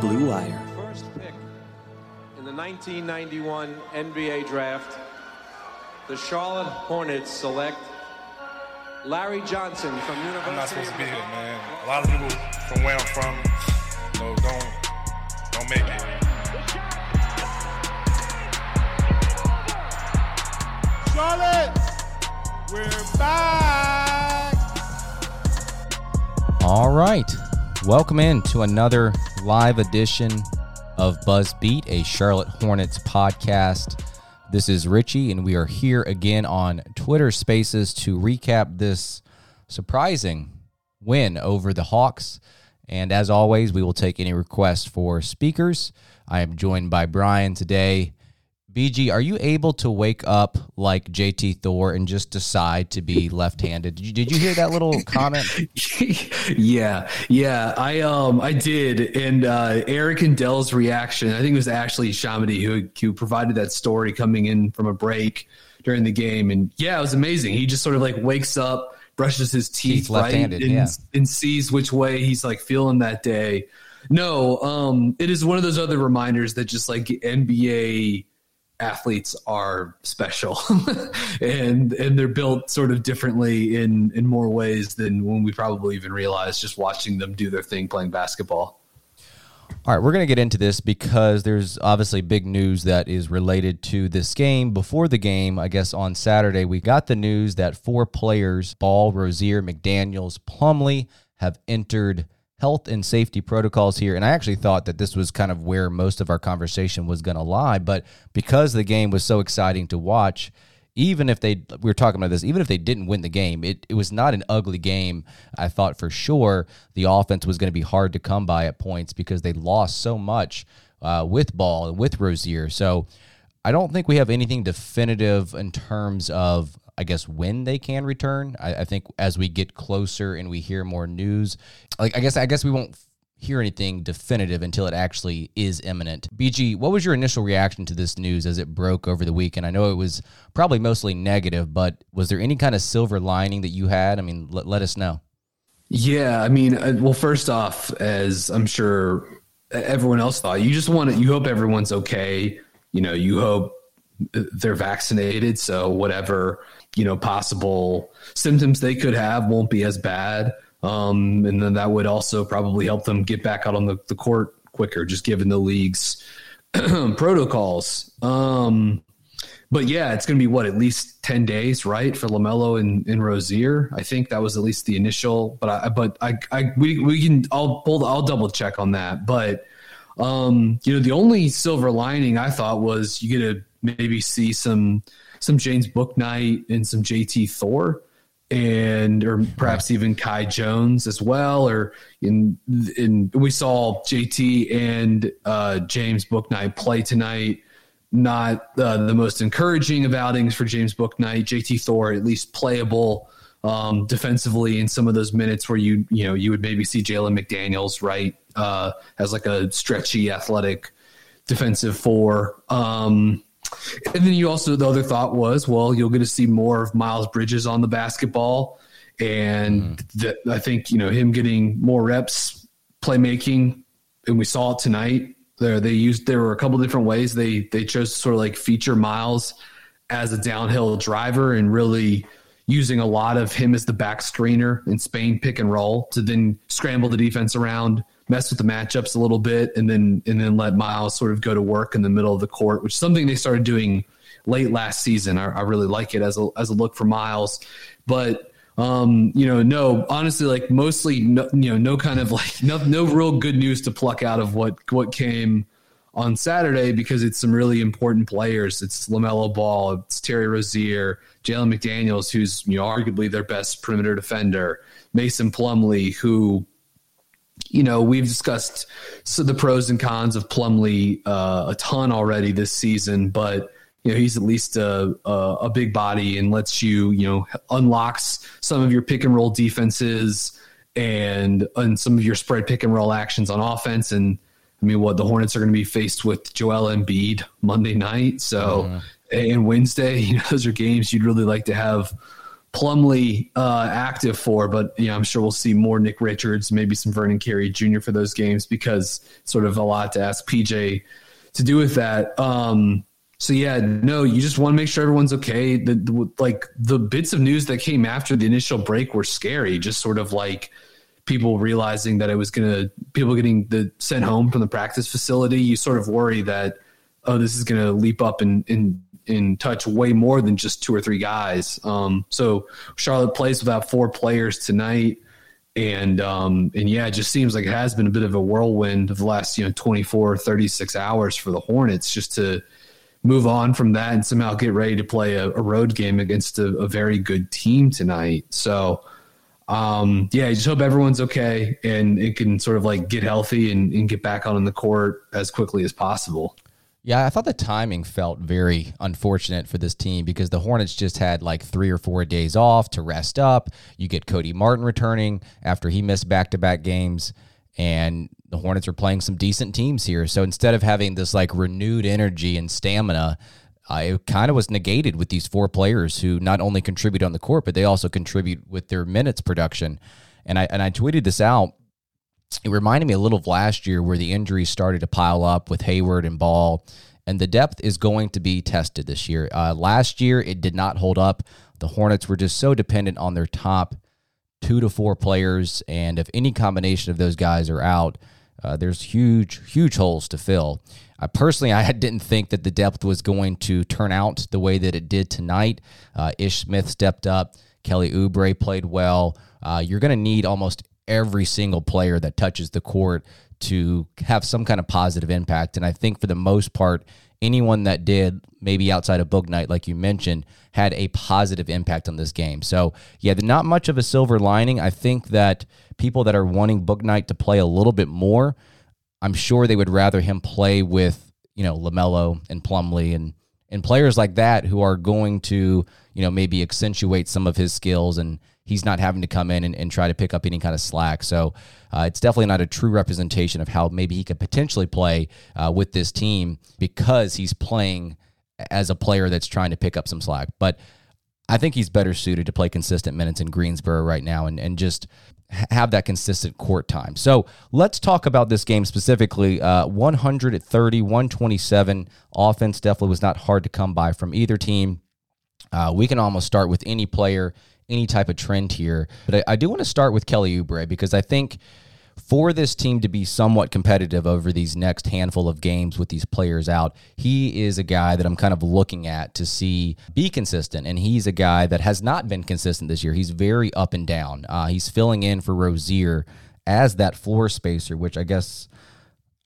Blue Wire. First pick in the 1991 NBA draft, the Charlotte Hornets select Larry Johnson from University. I'm not supposed to be here, man. A lot of people from where I'm from, you know, don't don't make it. Charlotte, we're back. All right. Welcome in to another live edition of Buzzbeat, a Charlotte Hornets podcast. This is Richie, and we are here again on Twitter Spaces to recap this surprising win over the Hawks. And as always, we will take any requests for speakers. I am joined by Brian today. BG, are you able to wake up like JT Thor and just decide to be left-handed? Did you, did you hear that little comment? yeah, yeah, I um I did, and uh, Eric and Dell's reaction. I think it was actually Shamedy who who provided that story coming in from a break during the game, and yeah, it was amazing. He just sort of like wakes up, brushes his teeth, left-handed, right, and, yeah. and sees which way he's like feeling that day. No, um, it is one of those other reminders that just like NBA athletes are special and and they're built sort of differently in in more ways than when we probably even realize just watching them do their thing playing basketball All right, we're going to get into this because there's obviously big news that is related to this game. Before the game, I guess on Saturday, we got the news that four players, Ball, Rozier, McDaniels, Plumlee, have entered health and safety protocols here. And I actually thought that this was kind of where most of our conversation was going to lie. But because the game was so exciting to watch, even if they we were talking about this even if they didn't win the game it, it was not an ugly game i thought for sure the offense was going to be hard to come by at points because they lost so much uh, with ball with rozier so i don't think we have anything definitive in terms of i guess when they can return I, I think as we get closer and we hear more news like i guess i guess we won't hear anything definitive until it actually is imminent. BG, what was your initial reaction to this news as it broke over the weekend? I know it was probably mostly negative, but was there any kind of silver lining that you had? I mean, let, let us know. yeah i mean uh, well first off as i'm sure everyone else thought you just want to you hope everyone's okay you know you hope they're vaccinated so whatever you know possible symptoms they could have won't be as bad. Um, and then that would also probably help them get back out on the, the court quicker just given the league's protocols. Um, but yeah it's going to be what at least 10 days right for lamelo and, and rozier? I think that was at least the initial but i but i, I we, we can i'll i'll double check on that. But um, you know, the only silver lining I thought was you get to maybe see some some James Bouknight and some JT Thor and or perhaps even Kai Jones as well. Or in in we saw JT and uh, James Bouknight play tonight. Not uh, the most encouraging of outings for James Bouknight. JT Thor at least playable um, defensively in some of those minutes where you you know you would maybe see Jalen McDaniels right uh, as like a stretchy athletic defensive four. Um, and then you also the other thought was well you'll get to see more of Miles Bridges on the basketball, and mm-hmm. that I think you know him getting more reps playmaking, and we saw it tonight. There they used there were a couple different ways. They they chose to sort of like feature Miles as a downhill driver and really using a lot of him as the back screener in Spain pick and roll to then scramble the defense around, mess with the matchups a little bit, and then and then let Miles sort of go to work in the middle of the court, which is something they started doing late last season. I, I really like it as a as a look for Miles, but um, you know, no, honestly, like mostly, no, you know, no kind of like no, no real good news to pluck out of what what came on Saturday because it's some really important players. It's Lamelo Ball, it's Terry Rozier, Jalen McDaniels, who's you know arguably their best perimeter defender, Mason Plumlee, who you know we've discussed so the pros and cons of Plumlee uh, a ton already this season, but you know he's at least a, a, a big body and lets you you know unlocks some of your pick and roll defenses and and some of your spread pick and roll actions on offense and I mean what the Hornets are going to be faced with Joel Embiid Monday night so mm. and Wednesday you know those are games you'd really like to have Plumlee uh, active for but you know I'm sure we'll see more Nick Richards maybe some Vernon Carey Jr. for those games because sort of a lot to ask PJ to do with that um so yeah, no, you just want to make sure everyone's okay. The, the, like the bits of news that came after the initial break were scary. Just sort of like people realizing that it was gonna people getting the sent home from the practice facility. You sort of worry that oh, this is gonna leap up and in in touch way more than just two or three guys. Um, so Charlotte plays without four players tonight. And um, and yeah, it just seems like it has been a bit of a whirlwind of the last, you know, 24, 36 hours for the Hornets just to move on from that and somehow get ready to play a, a road game against a, a, very good team tonight. So, um, yeah, I just hope everyone's okay and it can sort of like get healthy and, and get back on the court as quickly as possible. Yeah, I thought the timing felt very unfortunate for this team because the Hornets just had like three or four days off to rest up. You get Cody Martin returning after he missed back to back games. And the Hornets are playing some decent teams here. So instead of having this like renewed energy and stamina, uh, it kind of was negated with these four players who not only contribute on the court, but they also contribute with their minutes production. And I and I tweeted this out. It reminded me a little of last year where the injuries started to pile up with Hayward and Ball, and the depth is going to be tested this year. Uh, last year it did not hold up. The Hornets were just so dependent on their top two to four players, and if any combination of those guys are out, uh, there's huge, huge holes to fill. Personally, I didn't think that the depth was going to turn out the way that it did tonight. Uh, Ish Smith stepped up. Kelly Oubre played well. Uh, you're going to need almost every single player that touches the court to have some kind of positive impact. And I think for the most part, anyone that did, maybe outside of Bouknight, like you mentioned, had a positive impact on this game. So, yeah, not much of a silver lining. I think that people that are wanting Bouknight to play a little bit more, I'm sure they would rather him play with, you know, LaMelo and Plumlee and and players like that who are going to, you know, maybe accentuate some of his skills and he's not having to come in and, and try to pick up any kind of slack. So uh, it's definitely not a true representation of how maybe he could potentially play uh, with this team because he's playing as a player that's trying to pick up some slack. But I think he's better suited to play consistent minutes in Greensboro right now and, and just have that consistent court time. So let's talk about this game specifically. Uh, 130, 127 offense definitely was not hard to come by from either team. Uh, we can almost start with any player, any type of trend here. But I, I do want to start with Kelly Oubre because I think for this team to be somewhat competitive over these next handful of games with these players out, he is a guy that I'm kind of looking at to see be consistent. And he's a guy that has not been consistent this year. He's very up and down. Uh, he's filling in for Rozier as that floor spacer, which I guess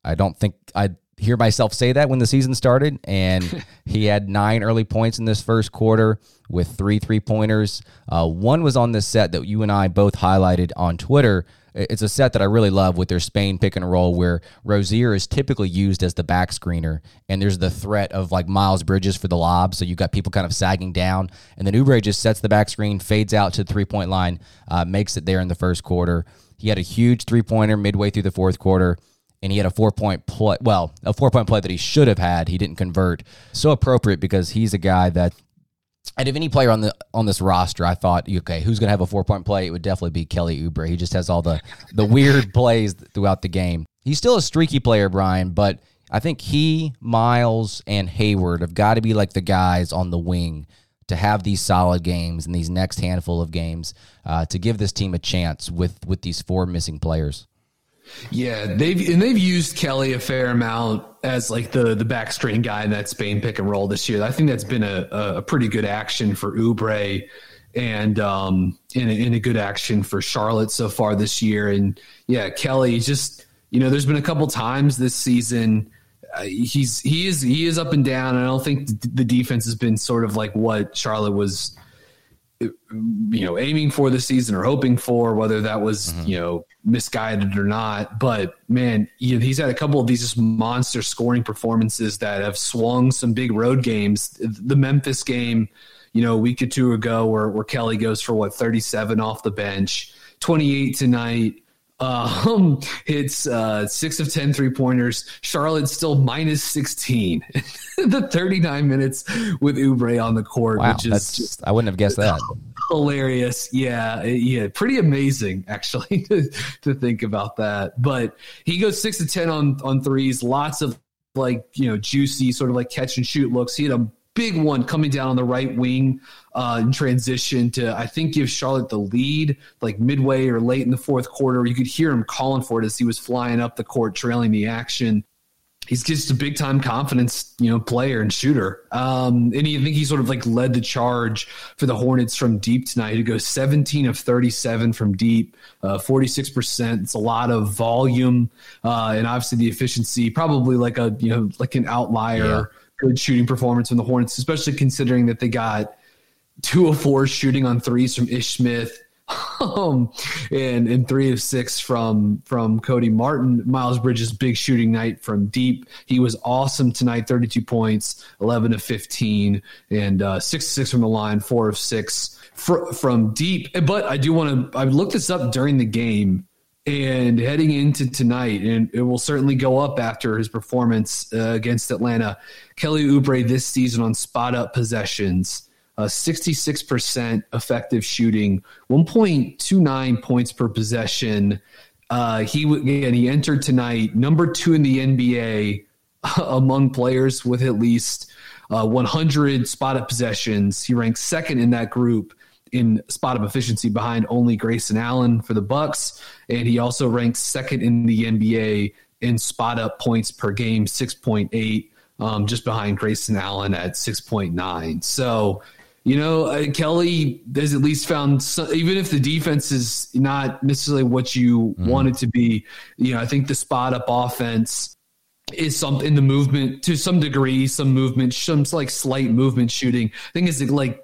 I don't think I hear myself say that when the season started. And he had nine early points in this first quarter with three three pointers. Uh, one was on this set that you and I both highlighted on Twitter it's a set that I really love with their Spain pick and roll where Rozier is typically used as the back screener and there's the threat of like Miles Bridges for the lob. So you've got people kind of sagging down and then Oubre just sets the back screen, fades out to the three point line, uh, makes it there in the first quarter. He had a huge three pointer midway through the fourth quarter and he had a four point play. Well, a four point play that he should have had. He didn't convert. So appropriate because he's a guy that and if any player on the on this roster, I thought, okay, who's going to have a four point play? It would definitely be Kelly Oubre. He just has all the the weird plays throughout the game. He's still a streaky player, Brian, but I think he, Miles, and Hayward have got to be like the guys on the wing to have these solid games and these next handful of games uh, to give this team a chance with with these four missing players. Yeah, they've and they've used Kelly a fair amount as like the the backstring guy in that Spain pick and roll this year. I think that's been a, a pretty good action for Oubre and um in a, in a good action for Charlotte so far this year. And yeah, Kelly just you know, there's been a couple times this season uh, he's he is he is up and down. I don't think the defense has been sort of like what Charlotte was, you know, aiming for this season or hoping for. Whether that was mm-hmm. you know misguided or not, but man, he's had a couple of these just monster scoring performances that have swung some big road games. The Memphis game, you know, a week or two ago, where where Kelly goes for what 37 off the bench, 28 tonight. Um, it's uh, six of 10 three pointers. Charlotte's still minus 16. the 39 minutes with Oubre on the court, wow, which is just I wouldn't have guessed that. Hilarious. Yeah. Yeah. Pretty amazing, actually, to, to think about that. But he goes six to 10 on, on threes. Lots of like, you know, juicy sort of like catch and shoot looks. He had a big one coming down on the right wing uh, in transition to, I think, give Charlotte the lead like midway or late in the fourth quarter. You could hear him calling for it as he was flying up the court, trailing the action. He's just a big time confidence, you know, player and shooter. Um, and he, I think he sort of like led the charge for the Hornets from deep tonight. He goes 17 of 37 from deep, uh, 46%. It's a lot of volume. Uh, and obviously the efficiency, probably like a, you know, like an outlier. Yeah good shooting performance from the Hornets, especially considering that they got two of four shooting on threes from Ish Smith. Um, and and three of six from from Cody Martin. Miles Bridges big shooting night from deep. He was awesome tonight. Thirty two points, eleven of fifteen, and uh, six six from the line, four of six fr- from deep. But I do want to. I looked this up during the game and heading into tonight, and it will certainly go up after his performance uh, against Atlanta. Kelly Oubre this season on spot up possessions, uh, 66% effective shooting, 1.29 points per possession. Uh, he again he entered tonight number two in the NBA among players with at least uh, 100 spot up possessions. He ranks second in that group in spot up efficiency behind only Grayson Allen for the Bucks, and he also ranks second in the NBA in spot up points per game, six point eight, um, just behind Grayson Allen at six point nine. So. You know, uh, Kelly has at least found, some, even if the defense is not necessarily what you mm-hmm. want it to be. You know, I think the spot up offense is something the movement to some degree, some movement, some like slight movement shooting. I think is like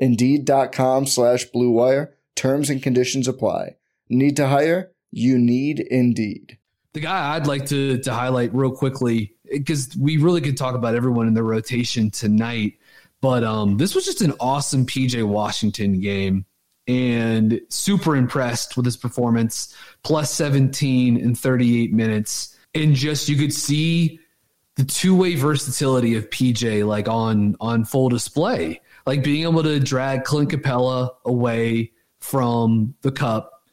Indeed.com slash Blue Wire. Terms and conditions apply. Need to hire? You need Indeed. The guy I'd like to, to highlight real quickly, because we really could talk about everyone in the rotation tonight, but um, this was just an awesome PJ Washington game and super impressed with his performance, plus 17 in 38 minutes. And just you could see the two-way versatility of PJ like on on full display like being able to drag Clint Capela away from the cup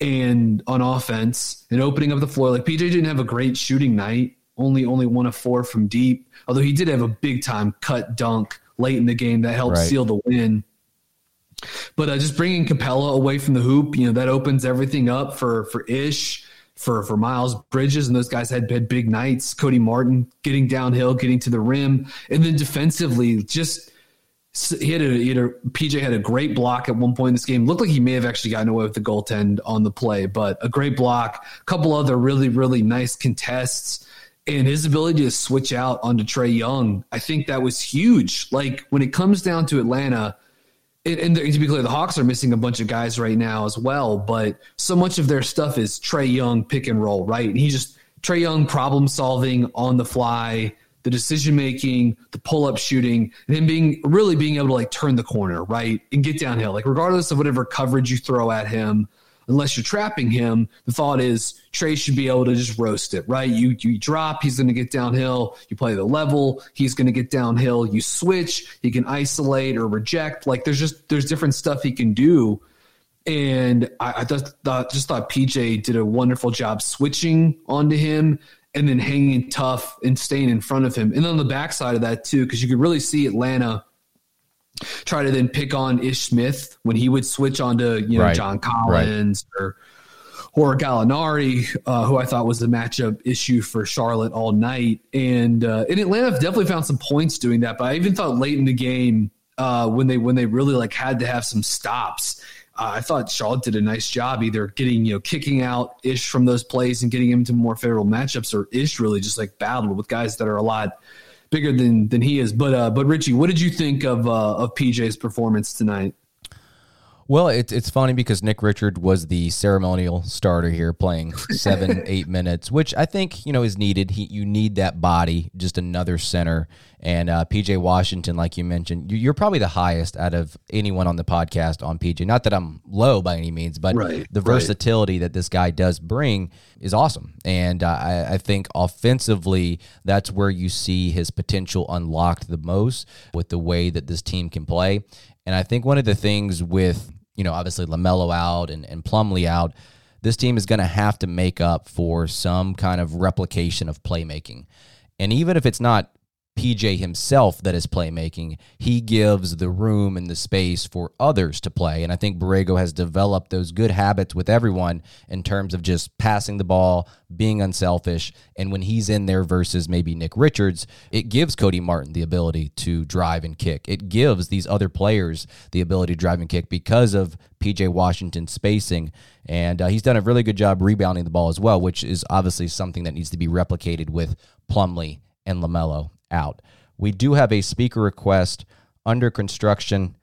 and on offense and opening up the floor. Like PJ didn't have a great shooting night, only only one of four from deep. Although he did have a big time cut dunk late in the game that helped right. seal the win. But uh, just bringing Capela away from the hoop, you know, that opens everything up for for Ish, for for Miles Bridges, and those guys had, had big nights. Cody Martin getting downhill, getting to the rim, and then defensively, just he had a, he had a PJ had a great block at one point in this game. Looked like he may have actually gotten away with the goaltend on the play, but a great block. A couple other really really nice contests, and his ability to switch out onto Trae Young. I think that was huge. Like when it comes down to Atlanta. And, to be clear, the Hawks are missing a bunch of guys right now as well, but so much of their stuff is Trae Young pick and roll, right? And he just Trae Young problem solving on the fly, the decision making, the pull up shooting, and then being really being able to like turn the corner, right? And get downhill. Like regardless of whatever coverage you throw at him, unless you're trapping him, the thought is Trae should be able to just roast it, right? You you drop, he's gonna get downhill, you play the level, he's gonna get downhill, you switch, he can isolate or reject. Like there's just there's different stuff he can do. And I, I just thought just thought PJ did a wonderful job switching onto him and then hanging tough and staying in front of him. And on the backside of that too, because you could really see Atlanta try to then pick on Ish Smith when he would switch onto you know right. John Collins right. or or Gallinari, uh, who I thought was the matchup issue for Charlotte all night. And uh, and Atlanta definitely found some points doing that. But I even thought late in the game uh, when they when they really like had to have some stops I thought Charlotte did a nice job either getting, you know, kicking out Ish from those plays and getting him to more favorable matchups, or Ish really just like battled with guys that are a lot bigger than than he is. But uh, but Richie, what did you think of uh, of PJ's performance tonight? Well, it's it's funny because Nick Richard was the ceremonial starter here, playing seven eight minutes, which I think you know is needed. He you need that body, just another center. And uh, PJ Washington, like you mentioned, you're probably the highest out of anyone on the podcast on PJ. Not that I'm low by any means, but right, the versatility right. that this guy does bring is awesome. And uh, I, I think offensively, that's where you see his potential unlocked the most with the way that this team can play. And I think one of the things with you know, obviously LaMelo out and, and Plumlee out, this team is going to have to make up for some kind of replication of playmaking. And even if it's not PJ himself that is playmaking. He gives the room and the space for others to play. And I think Borrego has developed those good habits with everyone in terms of just passing the ball, being unselfish. And when he's in there versus maybe Nick Richards, it gives Cody Martin the ability to drive and kick. It gives these other players the ability to drive and kick because of PJ Washington's spacing. And uh, he's done a really good job rebounding the ball as well, which is obviously something that needs to be replicated with Plumlee and LaMelo out. We do have a speaker request under construction.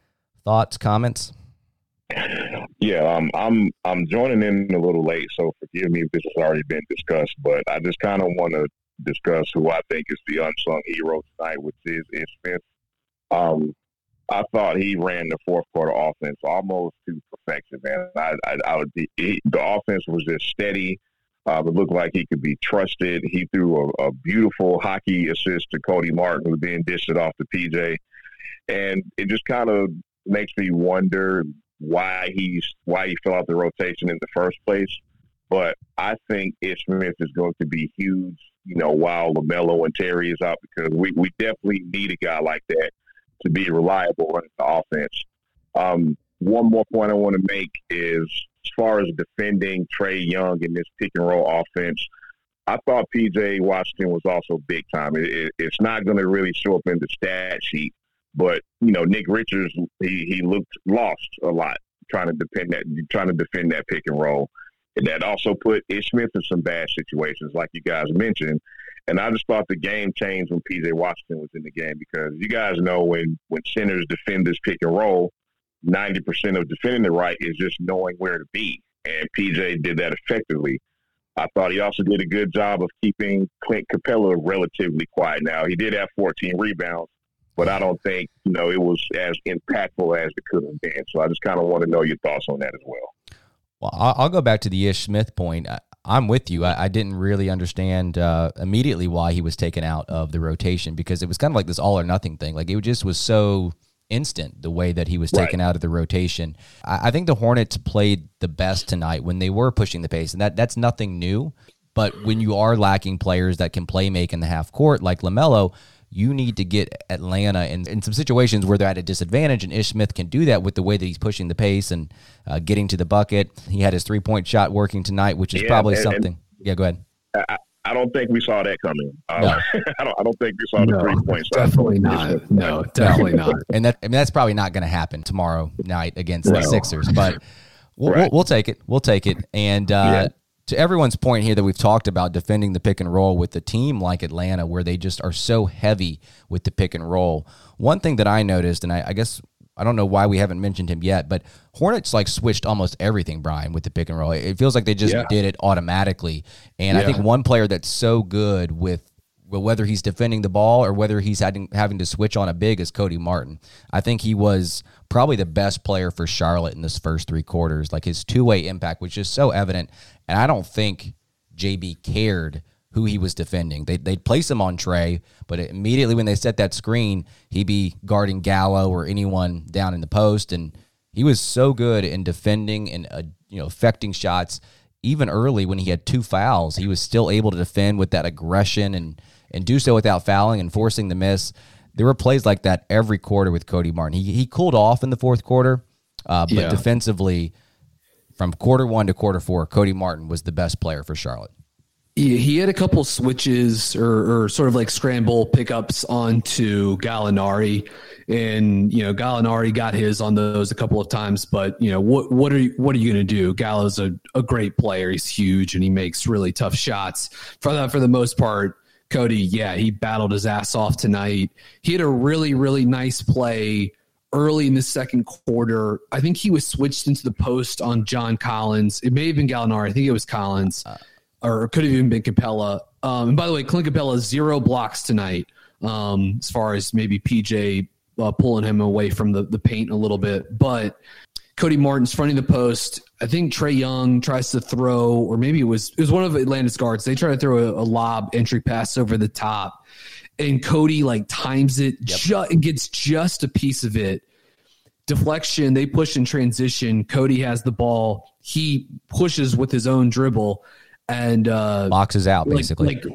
Thoughts, comments? Yeah, um, I'm I'm joining in a little late, so forgive me if this has already been discussed. But I just kind of want to discuss who I think is the unsung hero tonight, which is Ish Smith. Um, I thought he ran the fourth quarter offense almost to perfection, man. I, I, I would be, he, the offense was just steady. Uh, it looked like he could be trusted. He threw a, a, beautiful hockey assist to Cody Martin, who then dished it off to PJ. And it just kind of makes me wonder why he's why he fell out the rotation in the first place. But I think Ish Smith is going to be huge, you know, while LaMelo and Terry is out because we, we definitely need a guy like that to be reliable running the offense. Um, one more point I want to make is far as defending Trae Young in this pick and roll offense, I thought PJ Washington was also big time. It, it, it's not going to really show up in the stat sheet, but you know Nick Richards he he looked lost a lot trying to defend that trying to defend that pick and roll. And that also put Ish Smith in some bad situations, like you guys mentioned. And I just thought the game changed when PJ Washington was in the game because you guys know when when centers defend this pick and roll, 90% of defending the right is just knowing where to be. And PJ did that effectively. I thought he also did a good job of keeping Clint Capela relatively quiet. Now, he did have 14 rebounds, but I don't think, you know, it was as impactful as it could have been. So I just kind of want to know your thoughts on that as well. Well, I'll go back to the Ish Smith point. I'm with you. I, didn't really understand uh, immediately why he was taken out of the rotation because it was kind of like this all or nothing thing. Like it just was so instant the way that he was taken right. out of the rotation. I, I, think the Hornets played the best tonight when they were pushing the pace, and that that's nothing new. But when you are lacking players that can play make in the half court, like LaMelo, you need to get Atlanta in, in some situations where they're at a disadvantage, and Ish Smith can do that with the way that he's pushing the pace and uh, getting to the bucket. He had his three point shot working tonight, which is yeah, probably and, something. And, yeah, go ahead. I, I don't think we saw that coming. Uh, No. I don't. I don't think we saw the No, three points. definitely not. No, definitely not. and that I mean that's probably not going to happen tomorrow night against the Sixers. But we'll, Right. we'll, we'll take it. We'll take it. And uh, to everyone's point here that we've talked about defending the pick and roll with a team like Atlanta, where they just are so heavy with the pick and roll. One thing that I noticed, and I, I guess I don't know why we haven't mentioned him yet, but Hornets like switched almost everything, Brian, with the pick and roll. It feels like they just Yeah. did it automatically. And I think one player that's so good with well, whether he's defending the ball or whether he's having having to switch on a big is Cody Martin. I think he was probably the best player for Charlotte in this first three quarters. Like his two way impact was just so evident, and I don't think JB cared who he was defending. They they'd place him on Trae, but immediately when they set that screen, he'd be guarding Gallo or anyone down in the post, and he was so good in defending and uh, you know affecting shots. Even early when he had two fouls, he was still able to defend with that aggression and and do so without fouling and forcing the miss. There were plays like that every quarter with Cody Martin. He he cooled off in the fourth quarter, uh, but Yeah. defensively, from quarter one to quarter four, Cody Martin was the best player for Charlotte. He, had a couple switches or, or sort of like scramble pickups onto Gallinari, and you know Gallinari got his on those a couple of times. But you know what what are you, what are you going to do? Gallo's a, a great player. He's huge and he makes really tough shots. For that, for the most part, Cody, yeah, he battled his ass off tonight. He had a really really nice play early in the second quarter. I think he was switched into the post on John Collins. It may have been Gallinari. I think it was Collins uh, or it could have even been Capela. Um, and by the way, Clint Capela zero blocks tonight. Um, as far as maybe PJ uh, pulling him away from the the paint a little bit, but Cody Martin's fronting the post. I think Trae Young tries to throw, or maybe it was it was one of Atlanta's guards. They try to throw a, a lob entry pass over the top, and Cody like times it, ju- and gets just a piece of it deflection. They push in transition. Cody has the ball. He pushes with his own dribble and uh, Boxes out basically. like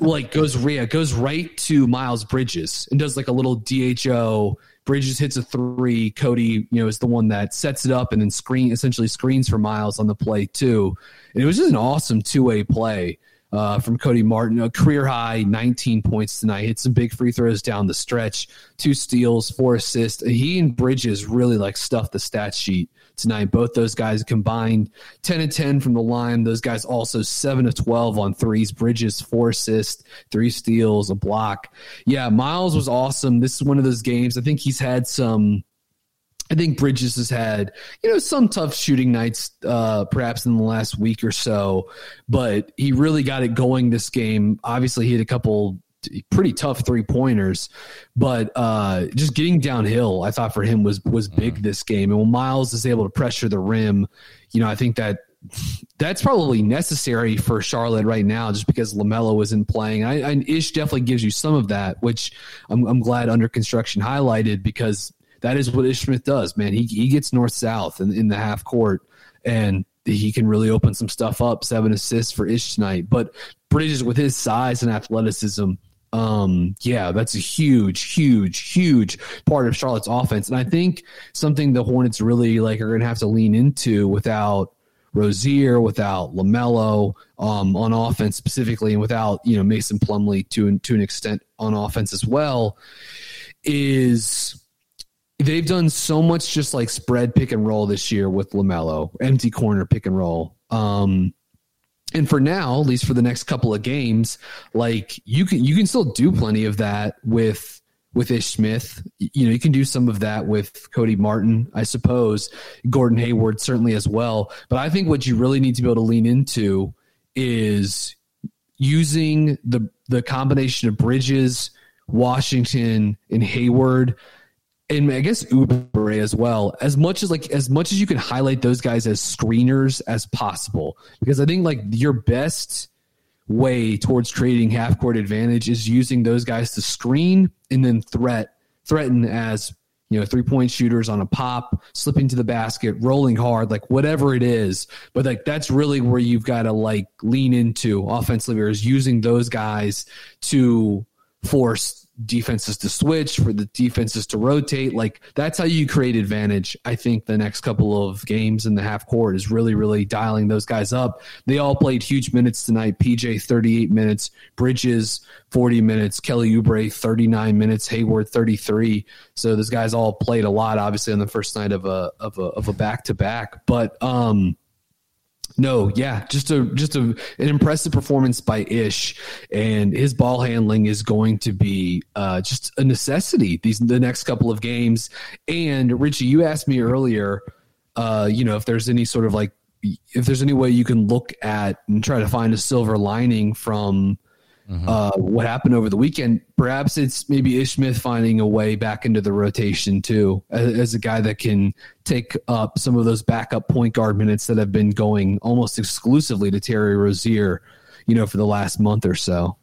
like goes yeah goes right to Miles Bridges and does like a little DHO. Bridges hits a three. Cody, you know, is the one that sets it up and then screen essentially screens for Miles on the play too. And it was just an awesome two way play uh, from Cody Martin. A career high 19 points tonight. Hit some big free throws down the stretch. Two steals, four assists. He and Bridges really like stuffed the stat sheet tonight. Both those guys combined 10 and 10 from the line. Those guys also 7 of 12 on threes. Bridges, four assists, three steals, a block. Yeah, Miles was awesome. This is one of those games. I think he's had some. I think Bridges has had, you know, some tough shooting nights, uh, perhaps in the last week or so, but he really got it going this game. Obviously, he had a couple pretty tough three pointers, but uh, just getting downhill, I thought for him was was big this game. And when Miles is able to pressure the rim, you know, I think that that's probably necessary for Charlotte right now, just because Lamelo isn't playing. I, and Ish definitely gives you some of that, which I'm, I'm glad under construction highlighted because that is what Ish Smith does, man. He he gets north south in, in the half court, and he can really open some stuff up. Seven assists for Ish tonight, but Bridges with his size and athleticism, um, yeah, that's a huge, huge, huge part of Charlotte's offense. And I think something the Hornets really like are going to have to lean into without Rozier, without Lamelo um, on offense specifically, and without you know Mason Plumlee to to an extent on offense as well, is they've done so much just like spread pick and roll this year with Lamelo, empty corner pick and roll. Um, and for now, at least for the next couple of games, like you can you can still do plenty of that with with Ish Smith. You know, you can do some of that with Cody Martin, I suppose. Gordon Hayward certainly as well. But I think what you really need to be able to lean into is using the the combination of Bridges, Washington, and Hayward and I guess Oubre as well. As much as like as much as you can highlight those guys as screeners as possible, because I think like your best way towards creating half court advantage is using those guys to screen and then threat threaten as you know three point shooters on a pop, slipping to the basket, rolling hard, like whatever it is. But like that's really where you've got to like lean into offensively, is using those guys to force defenses to switch, for the defenses to rotate. Like that's how you create advantage. I think the next couple of games in the half court is really, really dialing those guys up. They all played huge minutes tonight. PJ 38 minutes, Bridges 40 minutes, Kelly Oubre 39 minutes, Hayward 33. So those guys all played a lot, obviously on the first night of a of a of a back to back. But um no, yeah, just a just a an impressive performance by Ish, and his ball handling is going to be uh, just a necessity these the next couple of games. And Richie, you asked me earlier, uh, you know, if there's any sort of like if there's any way you can look at and try to find a silver lining from Mm-hmm. Uh, what happened over the weekend. Perhaps it's maybe Ish Smith finding a way back into the rotation too, as, as, a guy that can take up some of those backup point guard minutes that have been going almost exclusively to Terry Rozier, you know, for the last month or so.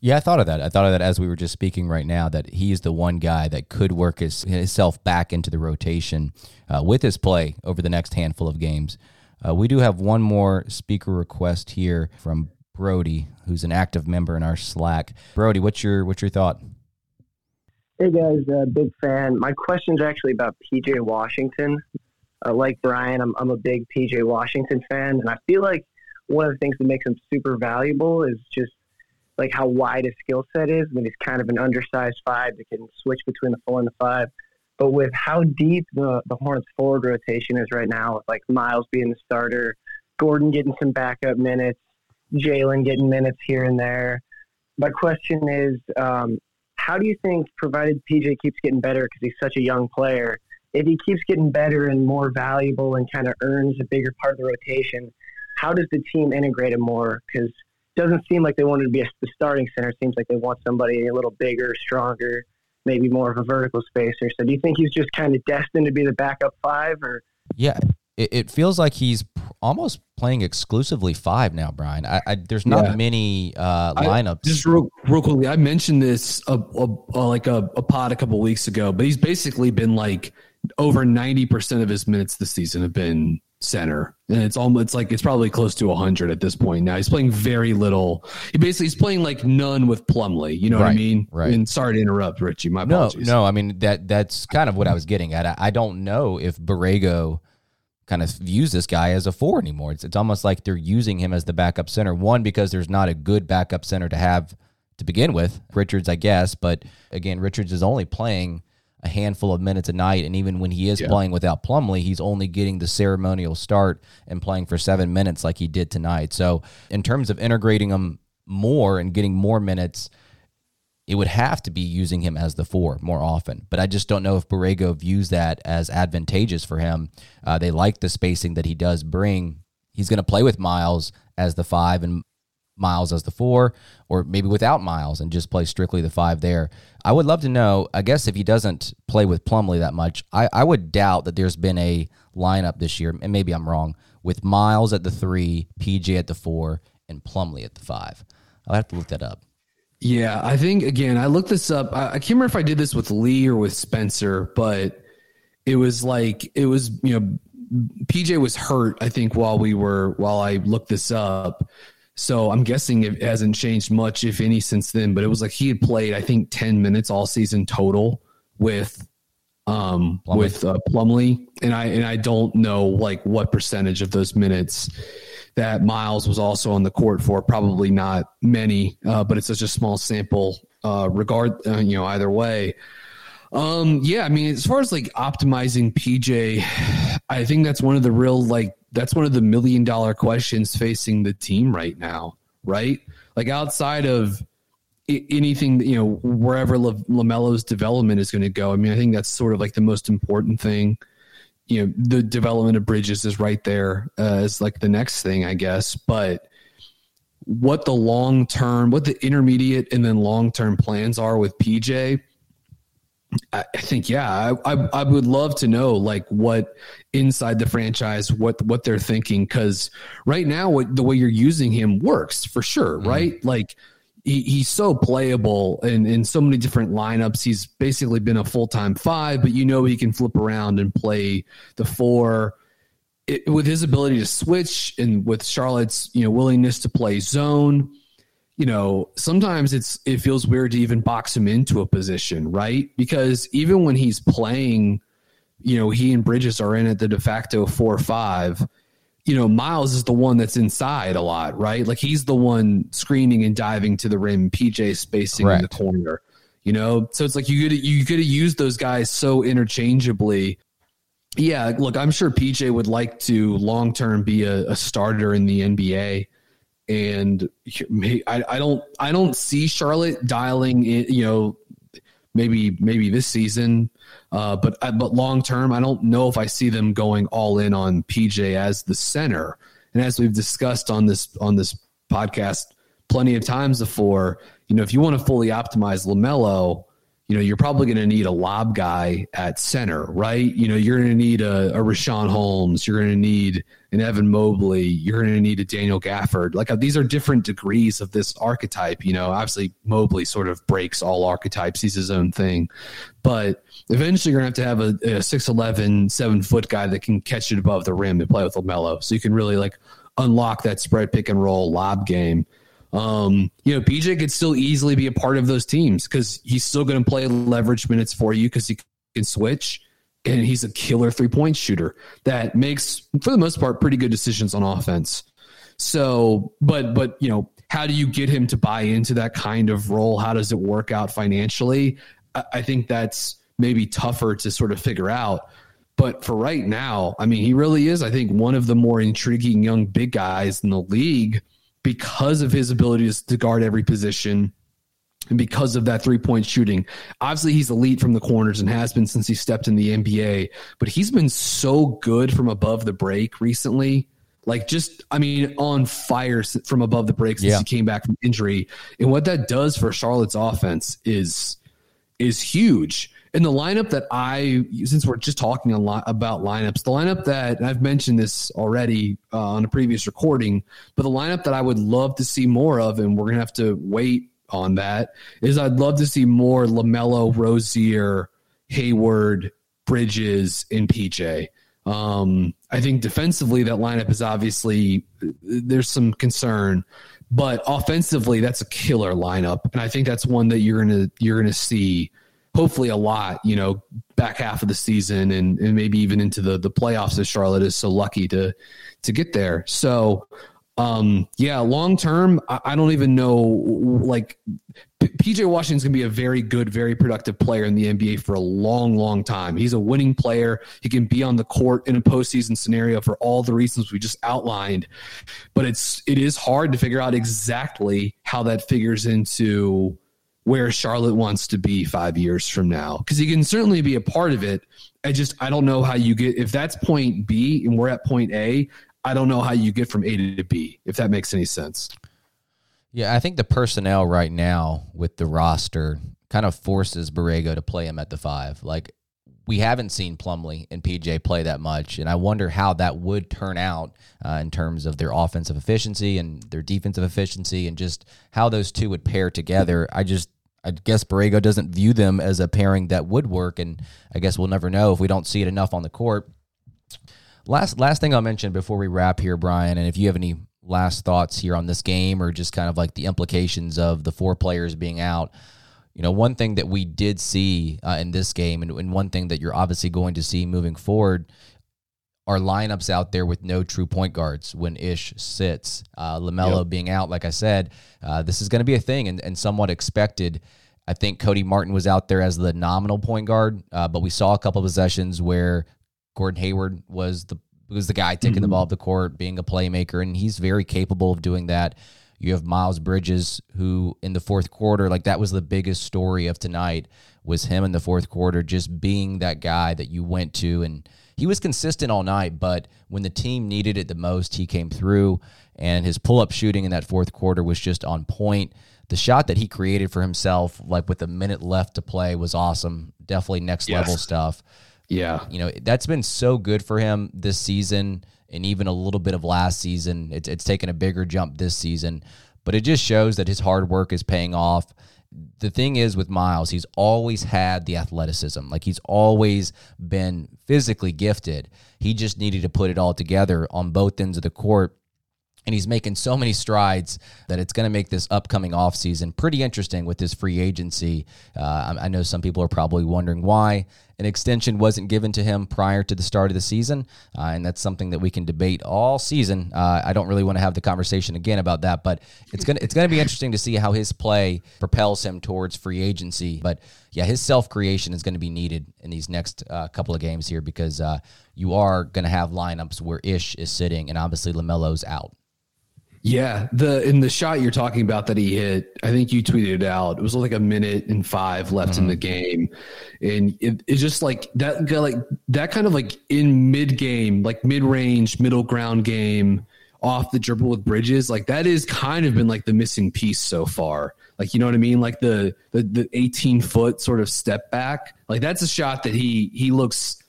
Yeah, I thought of that. I thought of that as we were just speaking right now. That he's the one guy that could work his, himself back into the rotation uh, with his play over the next handful of games. Uh, we do have one more speaker request here from Brody, who's an active member in our Slack. Brody, what's your what's your thought? Hey guys, uh, big fan. My question's actually about PJ Washington. Uh, like Brian, I'm I'm a big PJ Washington fan, and I feel like one of the things that makes him super valuable is just like how wide his skill set is. I mean, he's kind of an undersized five that can switch between the four and the five. But with how deep the, the Hornets forward rotation is right now, with like Miles being the starter, Gordon getting some backup minutes, Jalen getting minutes here and there. My question is, um, how do you think, provided PJ keeps getting better because he's such a young player, if he keeps getting better and more valuable and kind of earns a bigger part of the rotation, how does the team integrate him more? Because it doesn't seem like they wanted to be a, the starting center. It seems like they want somebody a little bigger, stronger, maybe more of a vertical spacer. So do you think he's just kind of destined to be the backup five, or yeah, it, it feels like he's almost playing exclusively five now, Brian. I, I there's not yeah. many uh, lineups. I, just real, real quickly, I mentioned this a, a, a like a, a pod a couple weeks ago, but he's basically been like over ninety percent of his minutes this season have been center, and it's almost it's like it's probably close to hundred at this point now. He's playing very little. He basically he's playing like none with Plumlee. You know right, what I mean? Right. And sorry to interrupt, Richie. My apologies. No, no. I mean that that's kind of what I was getting at. I, I don't know if Borrego kind of views this guy as a four anymore. It's, it's almost like they're using him as the backup center. One, because there's not a good backup center to have to begin with. Richards, I guess. But again, Richards is only playing a handful of minutes a night. And even when he is yeah. playing without Plumlee, he's only getting the ceremonial start and playing for seven minutes like he did tonight. So, in terms of integrating him more and getting more minutes, it would have to be using him as the four more often. But I just don't know if Borrego views that as advantageous for him. Uh, they like the spacing that he does bring. He's going to play with Miles as the five and Miles as the four, or maybe without Miles and just play strictly the five there. I would love to know. I guess if he doesn't play with Plumlee that much, I, I would doubt that there's been a lineup this year, and maybe I'm wrong, with Miles at the three, PJ at the four, and Plumlee at the five. I'll have to look that up. Yeah, I think again, I looked this up. I, I, can't remember if I did this with Lee or with Spencer, but it was like it was you know PJ was hurt. I think while we were while I looked this up, so I'm guessing it hasn't changed much, if any, since then. But it was like he had played I think ten minutes all season total with um Plumlee. with uh, Plumlee, and I and I don't know like what percentage of those minutes that Miles was also on the court for. Probably not many, uh, but it's such a small sample. Uh, regard, uh, you know, either way. Um, yeah, I mean, as far as like optimizing PJ, I think that's one of the real like that's one of the million dollar questions facing the team right now, right? Like outside of anything, you know, wherever LaMelo's development is going to go. I mean, I think that's sort of like the most important thing you know the development of bridges is right there uh, as like the next thing i guess. But what the long term what the intermediate and then long term plans are with pj I, I think yeah I, I, I would love to know like what inside the franchise what what they're thinking. Because right now what the way you're using him works for sure mm-hmm. right? Like he, he's so playable in, in so many different lineups. He's basically been a full time five, but you know he can flip around and play the four. It, with his ability to switch and with Charlotte's you know willingness to play zone, you know, sometimes it's it feels weird to even box him into a position, right? Because even when he's playing, you know, he and Bridges are in at the de facto four five. You know, Miles is the one that's inside a lot, right? Like he's the one screening and diving to the rim, PJ spacing Correct. in the corner. You know, so it's like you could you could use those guys so interchangeably. Yeah, look, I'm sure PJ would like to long term be a, a starter in the NBA and I, I don't I don't see Charlotte dialing in, you know maybe maybe this season. Uh, but uh, but long term I don't know if I see them going all in on PJ as the center. And as we've discussed on this on this podcast plenty of times before you know if you want to fully optimize LaMelo you know, you're probably going to need a lob guy at center, right? You know, you're going to need a, a Richaun Holmes. You're going to need an Evan Mobley. You're going to need a Daniel Gafford. Like uh, these are different degrees of this archetype. You know, obviously Mobley sort of breaks all archetypes. He's his own thing. But eventually you're going to have to have a, a 6'11, seven foot guy that can catch it above the rim and play with LaMelo. So you can really like unlock that spread pick and roll lob game. Um, you know, PJ could still easily be a part of those teams because he's still going to play leverage minutes for you because he can switch and he's a killer three point shooter that makes, for the most part, pretty good decisions on offense. So, but, but, you know, how do you get him to buy into that kind of role? How does it work out financially? I, I think that's maybe tougher to sort of figure out. But for right now, I mean, he really is, I think, one of the more intriguing young big guys in the league because of his ability to guard every position and because of that three point shooting. Obviously, he's elite from the corners and has been since he stepped in the NBA, but he's been so good from above the break recently. Like, just, I mean, on fire from above the break since yeah. he came back from injury. And what that does for Charlotte's offense is is huge in the lineup that I, since we're just talking a lot about lineups, the lineup that I've mentioned this already uh, on a previous recording, but the lineup that I would love to see more of, and we're gonna have to wait on that, is I'd love to see more LaMelo, Rozier, Hayward, Bridges, and PJ. Um, I think defensively that lineup is obviously there's some concern, but offensively that's a killer lineup, and I think that's one that you're gonna you're gonna see hopefully a lot, you know, back half of the season and, and maybe even into the the playoffs as Charlotte is so lucky to to get there. So um yeah, long term, I, I, don't even know like PJ Washington's gonna be a very good, very productive player in the NBA for a long, long time. He's a winning player. He can be on the court in a postseason scenario for all the reasons we just outlined. But it's it is hard to figure out exactly how that figures into where Charlotte wants to be five years from now because he can certainly be a part of it. I just I don't know how you get if that's point B and we're at point A. I don't know how you get from A to B if that makes any sense. Yeah, I think the personnel right now with the roster kind of forces Borrego to play him at the five. Like we haven't seen Plumlee and PJ play that much, and I wonder how that would turn out uh, in terms of their offensive efficiency and their defensive efficiency, and just how those two would pair together. I just, I guess Borrego doesn't view them as a pairing that would work, and I guess we'll never know if we don't see it enough on the court. Last, last thing I'll mention before we wrap here, Brian, and if you have any last thoughts here on this game or just kind of like the implications of the four players being out. You know, one thing that we did see uh, in this game, and, and one thing that you're obviously going to see moving forward, are lineups out there with no true point guards when Ish sits. Uh, LaMelo yep. being out, like I said, uh, this is going to be a thing and, and somewhat expected. I think Cody Martin was out there as the nominal point guard, uh, but we saw a couple of possessions where Gordon Hayward was the was the guy taking mm-hmm. the ball up the court, being a playmaker, and he's very capable of doing that. You have Miles Bridges, who in the fourth quarter, like that was the biggest story of tonight, was him in the fourth quarter, just being that guy that you went to. And he was consistent all night, but when the team needed it the most, he came through. And his pull up shooting in that fourth quarter was just on point. The shot that he created for himself, like with a minute left to play, was awesome. Definitely next yes. level stuff. Yeah. You know, that's been so good for him this season and even a little bit of last season. It's, it's taken a bigger jump this season, but it just shows that his hard work is paying off. The thing is with Miles, he's always had the athleticism. Like he's always been physically gifted. He just needed to put it all together on both ends of the court. And he's making so many strides that it's going to make this upcoming offseason pretty interesting with this free agency. Uh, I, know some people are probably wondering why an extension wasn't given to him prior to the start of the season, uh, and that's something that we can debate all season. Uh, I don't really want to have the conversation again about that, but it's gonna it's gonna be interesting to see how his play propels him towards free agency. But yeah, his self creation is going to be needed in these next uh, couple of games here because uh, you are going to have lineups where Ish is sitting and obviously Lamelo's out. Yeah, the in the shot you're talking about that he hit, I think you tweeted it out. It was like a minute and five left mm-hmm. in the game, and it, it's just like that, like that kind of like in mid game, like mid range, middle ground game, off the dribble with Bridges. Like that is kind of been like the missing piece so far. Like you know what I mean? Like the the the 18 foot sort of step back. Like that's a shot that he he looks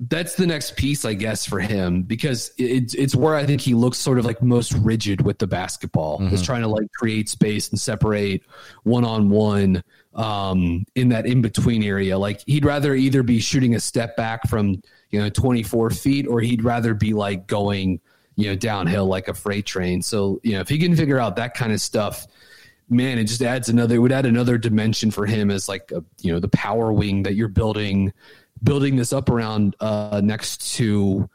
that's the next piece, I guess, for him because it's it's where I think he looks sort of like most rigid with the basketball. Mm-hmm. Is trying to like create space and separate one on one um, in that in between area. Like he'd rather either be shooting a step back from you know 24 feet, or he'd rather be like going you know downhill like a freight train. So you know if he can figure out that kind of stuff man, it just adds another. It would add another dimension for him as like a you know the power wing that you're building building this up around uh, next to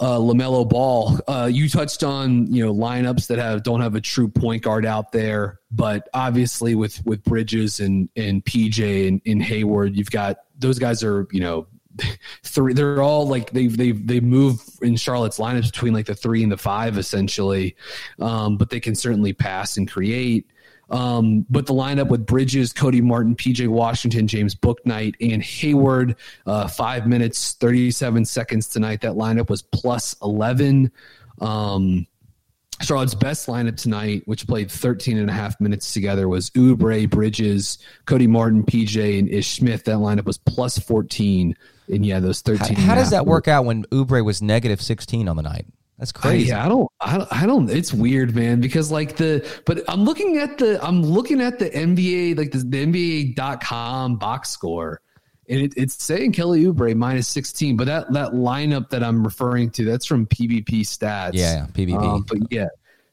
uh, Lamelo Ball. Uh, you touched on you know lineups that have don't have a true point guard out there, but obviously with with Bridges and and PJ and, and Hayward, you've got those guys are you know three. They're all like they they they move in Charlotte's lineups between like the three and the five essentially, um, but they can certainly pass and create. Um, but the lineup with Bridges, Cody Martin, PJ Washington, James Bouknight, and Hayward, uh, five minutes, 37 seconds tonight. That lineup was plus 11. Um, Charlotte's best lineup tonight, which played 13 and a half minutes together, was Oubre, Bridges, Cody Martin, PJ, and Ish Smith. That lineup was plus 14. And yeah, those 13. How, how does that work out when Oubre was negative 16 on the night? That's crazy. I, I don't, I don't, I don't, it's weird, man, because like the, but I'm looking at the, I'm looking at the NBA, like the, the NBA.com box score, and it, it's saying Kelly Oubre minus 16, but that, that lineup that I'm referring to, that's from PBP stats. Yeah, PBP. Um, but yeah,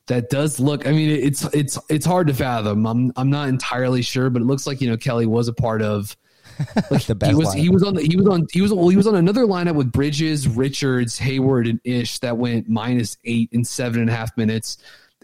that does look, I mean, it's, it's, it's hard to fathom. I'm, I'm not entirely sure, but it looks like, you know, Kelly was a part of, like the best. He was lineup. he was on the, he was on he was well he was on another lineup with Bridges, Richards, Hayward, and Ish that went minus eight in seven and a half minutes.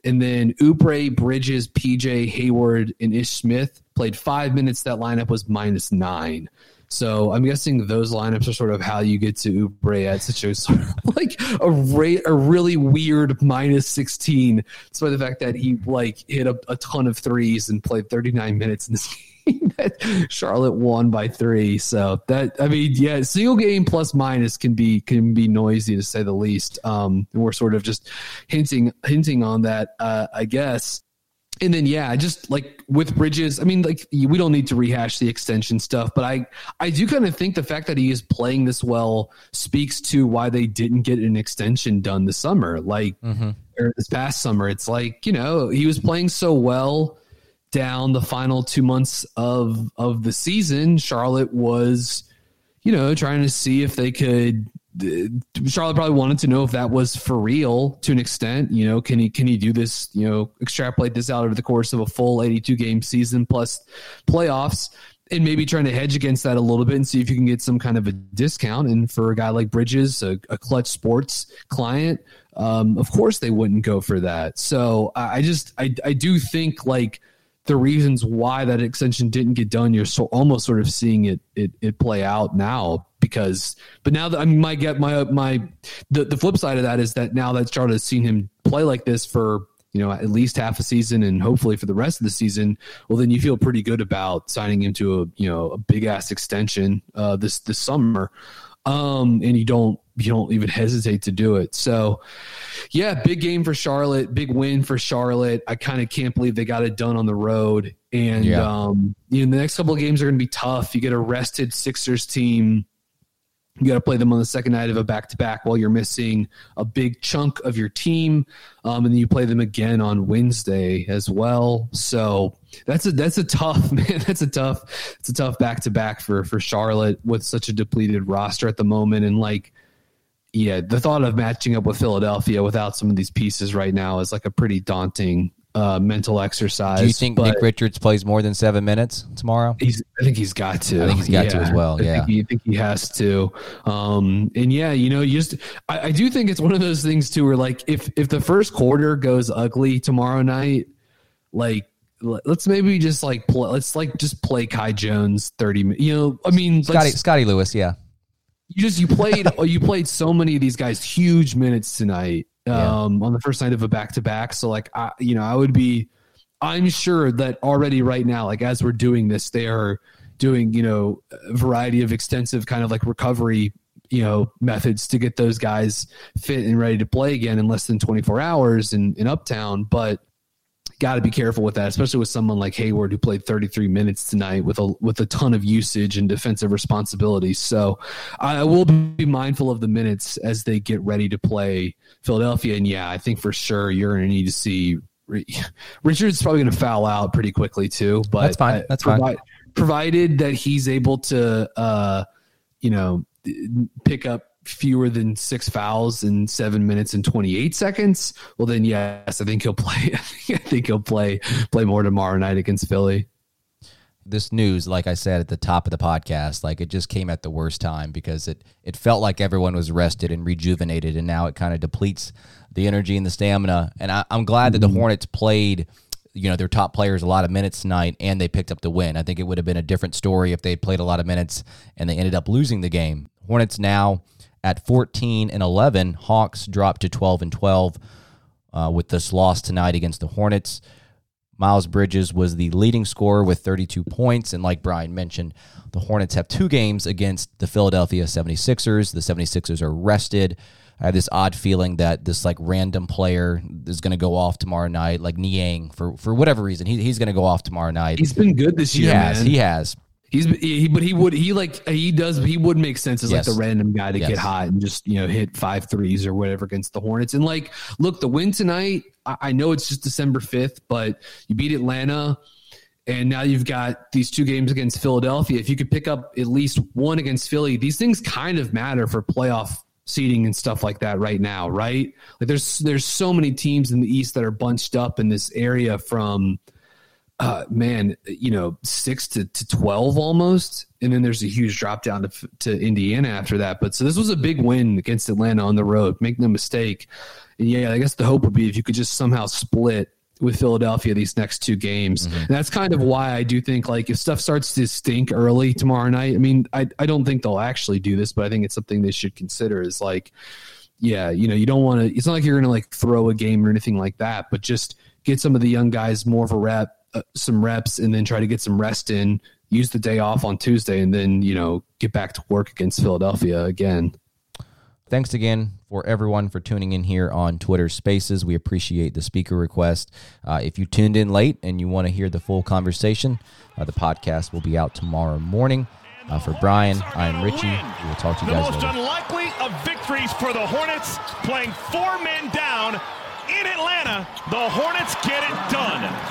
And then Oubre, Bridges, PJ, Hayward, and Ish Smith played five minutes. That lineup was minus nine. So I'm guessing those lineups are sort of how you get to Oubre at such a sort of like a rate, a really weird minus 16, despite the fact that he like hit a, a ton of threes and played 39 minutes in this game. Charlotte won by three. So that I mean, yeah, single game plus minus can be can be noisy to say the least. Um, and we're sort of just hinting hinting on that, uh, I guess. And then yeah, just like with Bridges, I mean, like we don't need to rehash the extension stuff, but I I do kind of think the fact that he is playing this well speaks to why they didn't get an extension done this summer, like mm-hmm. or this past summer. It's like you know he was playing so well down the final two months of of the season, Charlotte was, you know, trying to see if they could. Charlotte probably wanted to know if that was for real to an extent. You know, can he can he do this? You know, extrapolate this out over the course of a full eighty-two game season plus playoffs, and maybe trying to hedge against that a little bit and see if you can get some kind of a discount. And for a guy like Bridges, a, a Klutch Sports client, um, of course they wouldn't go for that. So I just I I do think like the reasons why that extension didn't get done, you're so almost sort of seeing it it, it play out now because but now that I mean my get my my the, the flip side of that is that now that Charlotte has seen him play like this for you know at least half a season and hopefully for the rest of the season well then you feel pretty good about signing him to a you know a big ass extension uh this this summer. Um and you don't you don't even hesitate to do it. So, yeah, big game for Charlotte, big win for Charlotte. I kind of can't believe they got it done on the road. And yeah. um, you know, the next couple of games are going to be tough. You get a rested Sixers team you got to play them on the second night of a back to back while you're missing a big chunk of your team, um, and then you play them again on Wednesday as well. So that's a that's a tough man. That's a tough it's a tough back to back for for Charlotte with such a depleted roster at the moment, and like yeah, the thought of matching up with Philadelphia without some of these pieces right now is like a pretty daunting uh, mental exercise. Do you think but Nick Richards plays more than seven minutes tomorrow? He's, I think he's got to. I think he's got to as well, I yeah. think he, I think he has to. Um, and yeah, you know, you just I, I do think it's one of those things too, where like if if the first quarter goes ugly tomorrow night, like let- let's maybe just like play, let's like just play Kai Jones thirty. You know, I mean, Scottie Scottie Lewis, yeah. You just you played you played so many of these guys huge minutes tonight Yeah. um on the first night of a back to back so like I you know I would be I'm sure that already right now like as we're doing this they are doing you know a variety of extensive kind of like recovery you know methods to get those guys fit and ready to play again in less than 24 hours in in uptown but got to be careful with that, especially with someone like Hayward who played 33 minutes tonight with a with a ton of usage and defensive responsibilities. So I will be mindful of the minutes as they get ready to play Philadelphia. And yeah, I think for sure you're going to need to see Richard's probably going to foul out pretty quickly too. But That's fine. That's fine. Provided that he's able to, uh, you know, pick up fewer than six fouls in seven minutes and 28 seconds, well then yes, I think he'll play. I think he'll play play more tomorrow night against Philly. this news, like I said at the top of the podcast, like it just came at the worst time because it it felt like everyone was rested and rejuvenated, and now it kind of depletes the energy and the stamina. And I, I'm glad that the mm-hmm. Hornets played, you know, their top players a lot of minutes tonight, and they picked up the win. I think it would have been a different story if they played a lot of minutes and they ended up losing the game. Hornets now at 14 and 11. Hawks dropped to 12 and 12 uh, with this loss tonight against the Hornets. Miles Bridges was the leading scorer with 32 points. And like Brian mentioned, the Hornets have two games against the Philadelphia 76ers. The 76ers are rested. I have this odd feeling that this like random player is going to go off tomorrow night, like Niang, for, for whatever reason. He, he's going to go off tomorrow night. He's been good this year. he has. man. He has. He's he, but he would he like he does he would make sense as Yes. like the random guy to Yes. get hot and just you know hit five threes or whatever against the Hornets and like look the win tonight I, I know it's just December fifth but you beat Atlanta and now you've got these two games against Philadelphia if you could pick up at least one against Philly these things kind of matter for playoff seeding and stuff like that right now right like there's there's so many teams in the East that are bunched up in this area from uh, man, you know, six to, to 12 almost. And then there's a huge drop down to, to Indiana after that. But so this was a big win against Atlanta on the road. Make no mistake. And yeah, I guess the hope would be if you could just somehow split with Philadelphia these next two games. And that's kind of why I do think like if stuff starts to stink early tomorrow night, I mean, I, I don't think they'll actually do this, but I think it's something they should consider is like, yeah, you know, you don't want to, it's not like you're going to like throw a game or anything like that, but just get some of the young guys more of a rep, uh, some reps, and then try to get some rest in, use the day off on Tuesday, and then, you know, get back to work against Philadelphia again. Thanks again for everyone for tuning in here on Twitter Spaces. We appreciate the speaker request. Uh, if you tuned in late and you want to hear the full conversation, uh, the podcast will be out tomorrow morning. Uh, for Brian, I'm Richie. We will talk to you The guys most later. unlikely of victories for the Hornets, playing four men down in Atlanta. The Hornets get it done.